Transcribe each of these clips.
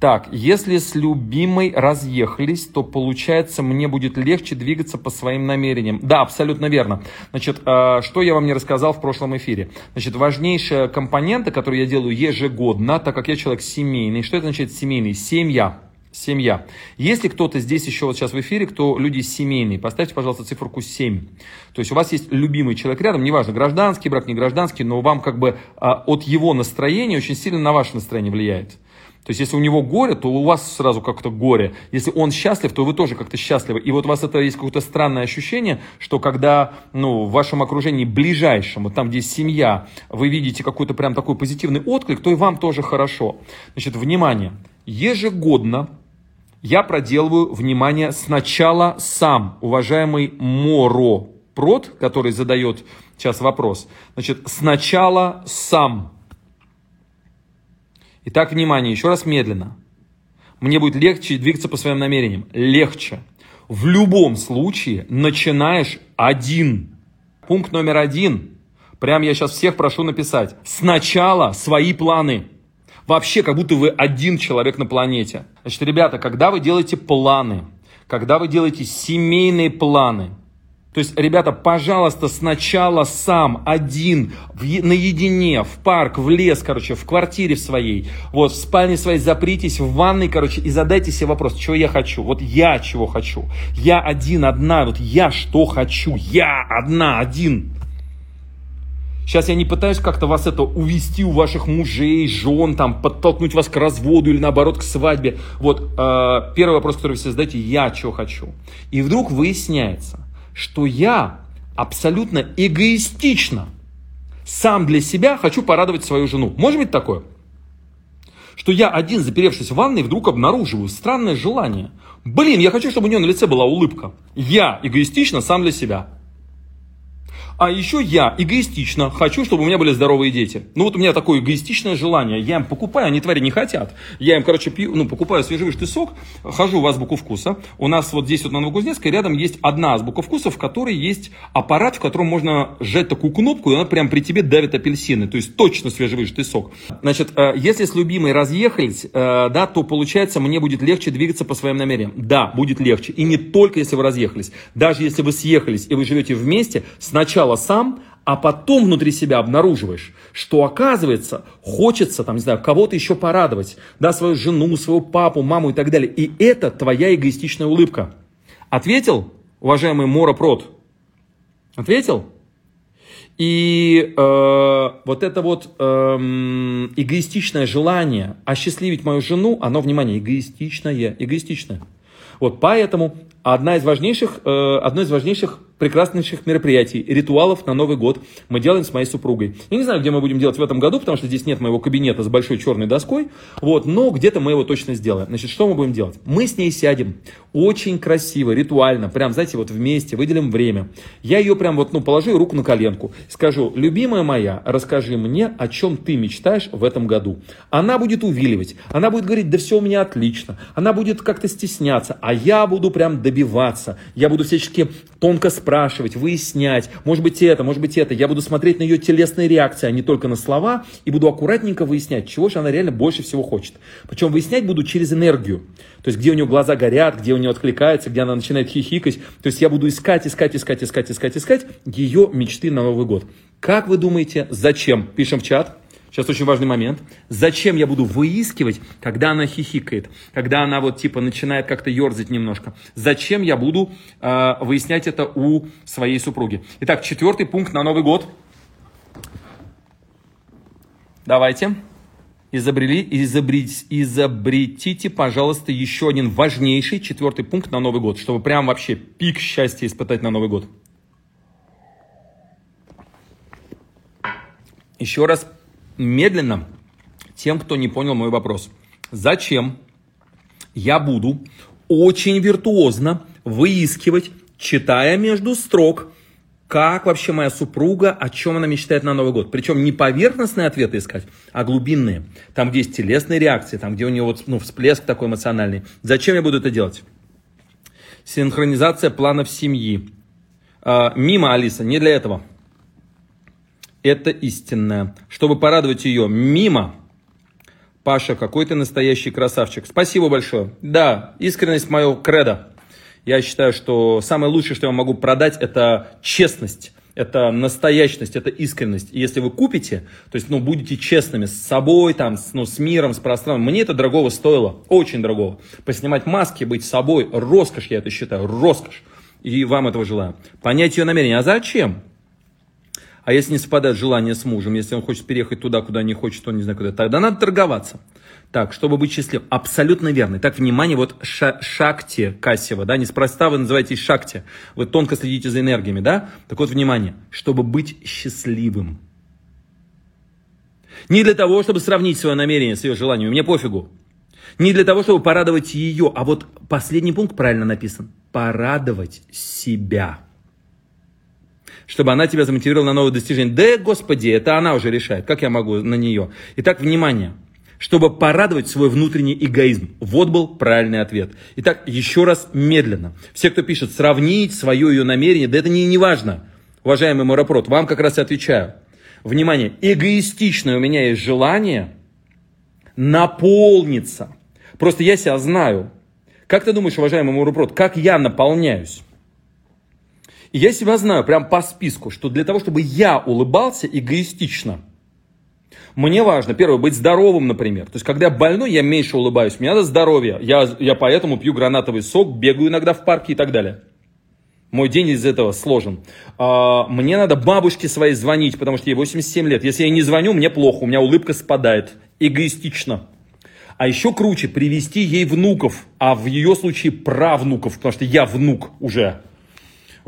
Так, если с любимой разъехались, то получается мне будет легче двигаться по своим намерениям. Да, абсолютно верно. Значит, э, что я вам не рассказал в прошлом эфире? Значит, важнейшая компонента, которую я делаю ежегодно, так как я человек семейный. Что это значит семейный? Семья. Семья. Если кто-то здесь еще вот сейчас в эфире, кто люди семейные, поставьте, пожалуйста, циферку 7. То есть у вас есть любимый человек рядом, неважно, гражданский брак, не гражданский, но вам как бы а, от его настроения очень сильно на ваше настроение влияет. То есть, если у него горе, то у вас сразу как-то горе. Если он счастлив, то вы тоже как-то счастливы. И вот у вас это есть какое-то странное ощущение, что когда ну, в вашем окружении ближайшем, вот там, где семья, вы видите какой-то прям такой позитивный отклик, то и вам тоже хорошо. Значит, внимание, ежегодно я проделываю, внимание, сначала сам, уважаемый Моро Прот, который задает сейчас вопрос. Значит, сначала сам Итак, внимание, еще раз медленно. Мне будет легче двигаться по своим намерениям. Легче. В любом случае начинаешь один. Пункт номер один. Прям я сейчас всех прошу написать. Сначала свои планы. Вообще, как будто вы один человек на планете. Значит, ребята, когда вы делаете планы, когда вы делаете семейные планы, то есть, ребята, пожалуйста, сначала сам, один, в, наедине, в парк, в лес, короче, в квартире своей, вот, в спальне своей запритесь, в ванной, короче, и задайте себе вопрос, чего я хочу, вот я чего хочу, я один, одна, вот я что хочу, я одна, один. Сейчас я не пытаюсь как-то вас это увести у ваших мужей, жен, там, подтолкнуть вас к разводу или наоборот к свадьбе. Вот, э, первый вопрос, который вы себе задаете, я чего хочу. И вдруг выясняется, что я абсолютно эгоистично сам для себя хочу порадовать свою жену. Может быть такое? Что я один, заперевшись в ванной, вдруг обнаруживаю странное желание. Блин, я хочу, чтобы у нее на лице была улыбка. Я эгоистично сам для себя. А еще я эгоистично хочу, чтобы у меня были здоровые дети. Ну вот у меня такое эгоистичное желание. Я им покупаю, они твари не хотят. Я им, короче, пью, ну, покупаю свежевыжатый сок, хожу в азбуку вкуса. У нас вот здесь вот на Новокузнецкой рядом есть одна азбука вкуса, в которой есть аппарат, в котором можно сжать такую кнопку, и она прям при тебе давит апельсины. То есть точно свежевыжатый сок. Значит, э, если с любимой разъехались, э, да, то получается мне будет легче двигаться по своим намерениям. Да, будет легче. И не только если вы разъехались. Даже если вы съехались и вы живете вместе, сначала сначала сам, а потом внутри себя обнаруживаешь, что оказывается, хочется, там, не знаю, кого-то еще порадовать, да, свою жену, своего папу, маму и так далее. И это твоя эгоистичная улыбка. Ответил, уважаемый Мора Прот? Ответил? И э, вот это вот э, эгоистичное желание осчастливить мою жену, оно, внимание, эгоистичное, эгоистичное. Вот поэтому одна из важнейших, э, одно из важнейших прекраснейших мероприятий, ритуалов на Новый год мы делаем с моей супругой. Я не знаю, где мы будем делать в этом году, потому что здесь нет моего кабинета с большой черной доской, вот, но где-то мы его точно сделаем. Значит, что мы будем делать? Мы с ней сядем очень красиво, ритуально, прям, знаете, вот вместе, выделим время. Я ее прям вот, ну, положу руку на коленку, скажу, любимая моя, расскажи мне, о чем ты мечтаешь в этом году. Она будет увиливать, она будет говорить, да все у меня отлично, она будет как-то стесняться, а я буду прям добиваться, я буду всячески тонко спрашивать, выяснять, может быть это, может быть это. Я буду смотреть на ее телесные реакции, а не только на слова, и буду аккуратненько выяснять, чего же она реально больше всего хочет. Причем выяснять буду через энергию. То есть, где у нее глаза горят, где у нее откликается, где она начинает хихикать. То есть, я буду искать, искать, искать, искать, искать, искать ее мечты на Новый год. Как вы думаете, зачем? Пишем в чат. Сейчас очень важный момент. Зачем я буду выискивать, когда она хихикает, когда она вот типа начинает как-то ерзать немножко? Зачем я буду э, выяснять это у своей супруги? Итак, четвертый пункт на Новый год. Давайте. Изобрели, изобрет, изобретите, пожалуйста, еще один важнейший четвертый пункт на Новый год, чтобы прям вообще пик счастья испытать на Новый год. Еще раз медленно тем, кто не понял мой вопрос. Зачем я буду очень виртуозно выискивать, читая между строк, как вообще моя супруга, о чем она мечтает на Новый год. Причем не поверхностные ответы искать, а глубинные. Там, где есть телесные реакции, там, где у нее вот, ну, всплеск такой эмоциональный. Зачем я буду это делать? Синхронизация планов семьи. А, мимо, Алиса, не для этого. Это истинное. Чтобы порадовать ее мимо, Паша, какой ты настоящий красавчик. Спасибо большое. Да, искренность мое кредо. Я считаю, что самое лучшее, что я могу продать, это честность это настоящность, это искренность. И если вы купите, то есть, ну, будете честными с собой, там, с, ну, с миром, с пространством, мне это дорогого стоило, очень дорогого. Поснимать маски, быть собой, роскошь, я это считаю, роскошь. И вам этого желаю. Понять ее намерение. А зачем? А если не совпадает желание с мужем, если он хочет переехать туда, куда не хочет, он не знает куда, тогда надо торговаться. Так, чтобы быть счастливым. Абсолютно верно. Так, внимание, вот ша Шакти Кассева, да, неспроста вы называетесь Шакти. Вы тонко следите за энергиями, да? Так вот, внимание, чтобы быть счастливым. Не для того, чтобы сравнить свое намерение с ее желанием, мне пофигу. Не для того, чтобы порадовать ее, а вот последний пункт правильно написан. Порадовать себя. Чтобы она тебя замотивировала на новые достижения. Да, господи, это она уже решает. Как я могу на нее? Итак, внимание чтобы порадовать свой внутренний эгоизм. Вот был правильный ответ. Итак, еще раз медленно. Все, кто пишет сравнить свое ее намерение, да это не, не важно. Уважаемый Моропрот, вам как раз и отвечаю. Внимание, эгоистичное у меня есть желание наполниться. Просто я себя знаю. Как ты думаешь, уважаемый Моропрот, как я наполняюсь? И я себя знаю прям по списку, что для того, чтобы я улыбался эгоистично – мне важно, первое, быть здоровым, например. То есть, когда я больной, я меньше улыбаюсь. Мне надо здоровье. Я, я поэтому пью гранатовый сок, бегаю иногда в парке и так далее. Мой день из этого сложен. А, мне надо бабушке своей звонить, потому что ей 87 лет. Если я не звоню, мне плохо, у меня улыбка спадает. Эгоистично. А еще круче, привести ей внуков, а в ее случае правнуков, потому что я внук уже.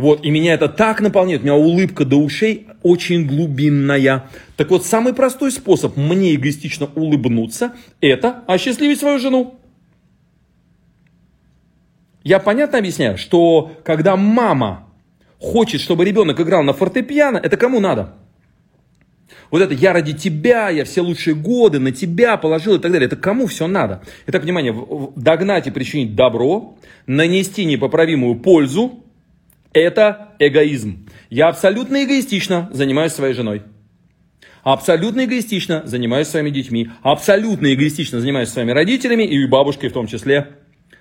Вот, и меня это так наполняет, у меня улыбка до ушей очень глубинная. Так вот, самый простой способ мне эгоистично улыбнуться, это осчастливить свою жену. Я понятно объясняю, что когда мама хочет, чтобы ребенок играл на фортепиано, это кому надо? Вот это я ради тебя, я все лучшие годы на тебя положил и так далее. Это кому все надо? Итак, внимание, догнать и причинить добро, нанести непоправимую пользу, это эгоизм. Я абсолютно эгоистично занимаюсь своей женой. Абсолютно эгоистично занимаюсь своими детьми. Абсолютно эгоистично занимаюсь своими родителями и бабушкой в том числе.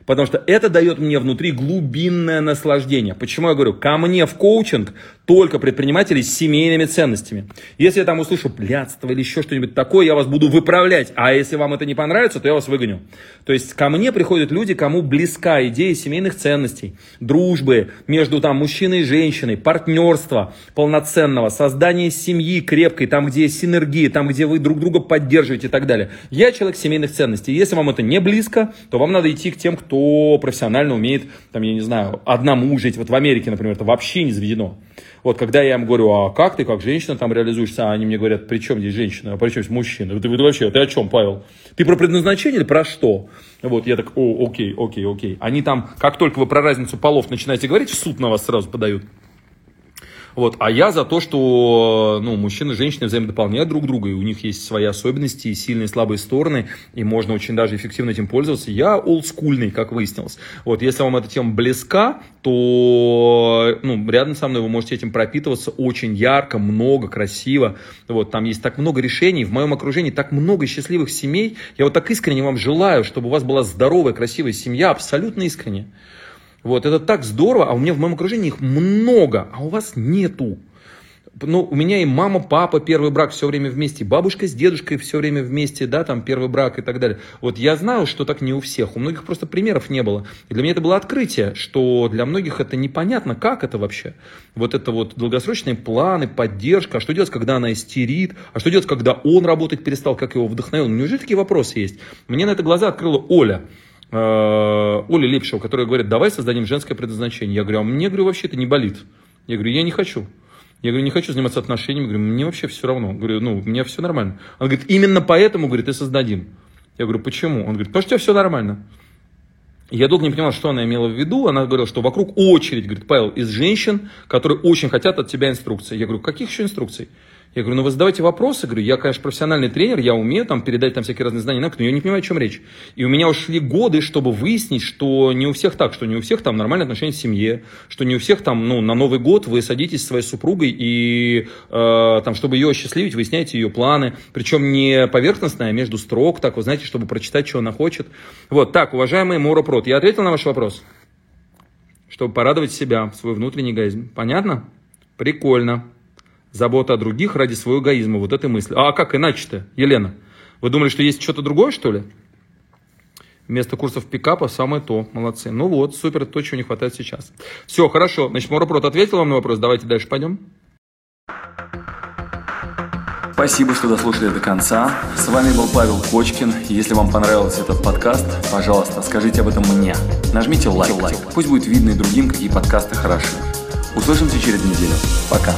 Потому что это дает мне внутри глубинное наслаждение. Почему я говорю, ко мне в коучинг только предприниматели с семейными ценностями. Если я там услышу блядство или еще что-нибудь такое, я вас буду выправлять. А если вам это не понравится, то я вас выгоню. То есть ко мне приходят люди, кому близка идея семейных ценностей, дружбы между там мужчиной и женщиной, партнерства полноценного, создания семьи крепкой, там, где есть синергия, там, где вы друг друга поддерживаете и так далее. Я человек семейных ценностей. Если вам это не близко, то вам надо идти к тем, кто профессионально умеет, там, я не знаю, одному жить. Вот в Америке, например, это вообще не заведено. Вот когда я им говорю, а как ты, как женщина там реализуешься, они мне говорят, при чем здесь женщина, а при чем здесь мужчина? Ты, ты вообще, ты о чем, Павел? Ты про предназначение или про что? Вот, я так, о, окей, окей, окей. Они там, как только вы про разницу полов начинаете говорить, в суд на вас сразу подают. Вот. А я за то, что ну, мужчины и женщины взаимодополняют друг друга, и у них есть свои особенности, и сильные и слабые стороны, и можно очень даже эффективно этим пользоваться. Я олдскульный, как выяснилось. Вот. Если вам эта тема близка, то ну, рядом со мной вы можете этим пропитываться очень ярко, много, красиво. Вот. Там есть так много решений, в моем окружении так много счастливых семей. Я вот так искренне вам желаю, чтобы у вас была здоровая, красивая семья, абсолютно искренне. Вот, это так здорово, а у меня в моем окружении их много, а у вас нету. Ну, у меня и мама, папа, первый брак все время вместе, бабушка с дедушкой все время вместе, да, там первый брак и так далее. Вот я знаю, что так не у всех, у многих просто примеров не было. И для меня это было открытие, что для многих это непонятно, как это вообще. Вот это вот долгосрочные планы, поддержка, а что делать, когда она истерит, а что делать, когда он работать перестал, как его вдохновил. Неужели такие вопросы есть? Мне на это глаза открыла Оля. Э, Оля Лепшева, которая говорит, давай создадим женское предназначение. Я говорю, а мне, говорю, вообще это не болит. Я говорю, я не хочу. Я говорю, не хочу заниматься отношениями. Я говорю, мне вообще все равно. говорю, ну, у меня все нормально. Он говорит, именно поэтому, говорит, и создадим. Я говорю, почему? Он говорит, потому что у тебя все нормально. Я долго не понимал, что она имела в виду. Она говорила, что вокруг очередь, говорит, Павел, из женщин, которые очень хотят от тебя инструкций. Я говорю, каких еще инструкций? Я говорю, ну вы задавайте вопросы. Говорю, я, конечно, профессиональный тренер, я умею там передать там всякие разные знания, но я не понимаю, о чем речь. И у меня ушли годы, чтобы выяснить, что не у всех так, что не у всех там нормальные отношения в семье, что не у всех там, ну, на Новый год вы садитесь с своей супругой и э, там, чтобы ее осчастливить, выясняете ее планы. Причем не поверхностно, а между строк, так, вы знаете, чтобы прочитать, что она хочет. Вот, так, уважаемый Мора Прот, я ответил на ваш вопрос? Чтобы порадовать себя, свой внутренний эгоизм. Понятно? Прикольно. Забота о других ради своего эгоизма. Вот этой мысли. А как иначе-то, Елена? Вы думали, что есть что-то другое, что ли? Вместо курсов пикапа самое то. Молодцы. Ну вот, супер, то, чего не хватает сейчас. Все, хорошо. Значит, Моропрот ответил вам на вопрос. Давайте дальше пойдем. Спасибо, что дослушали до конца. С вами был Павел Кочкин. Если вам понравился этот подкаст, пожалуйста, скажите об этом мне. Нажмите лайк. Пусть будет видно и другим, какие подкасты хороши. Услышимся через неделю. Пока.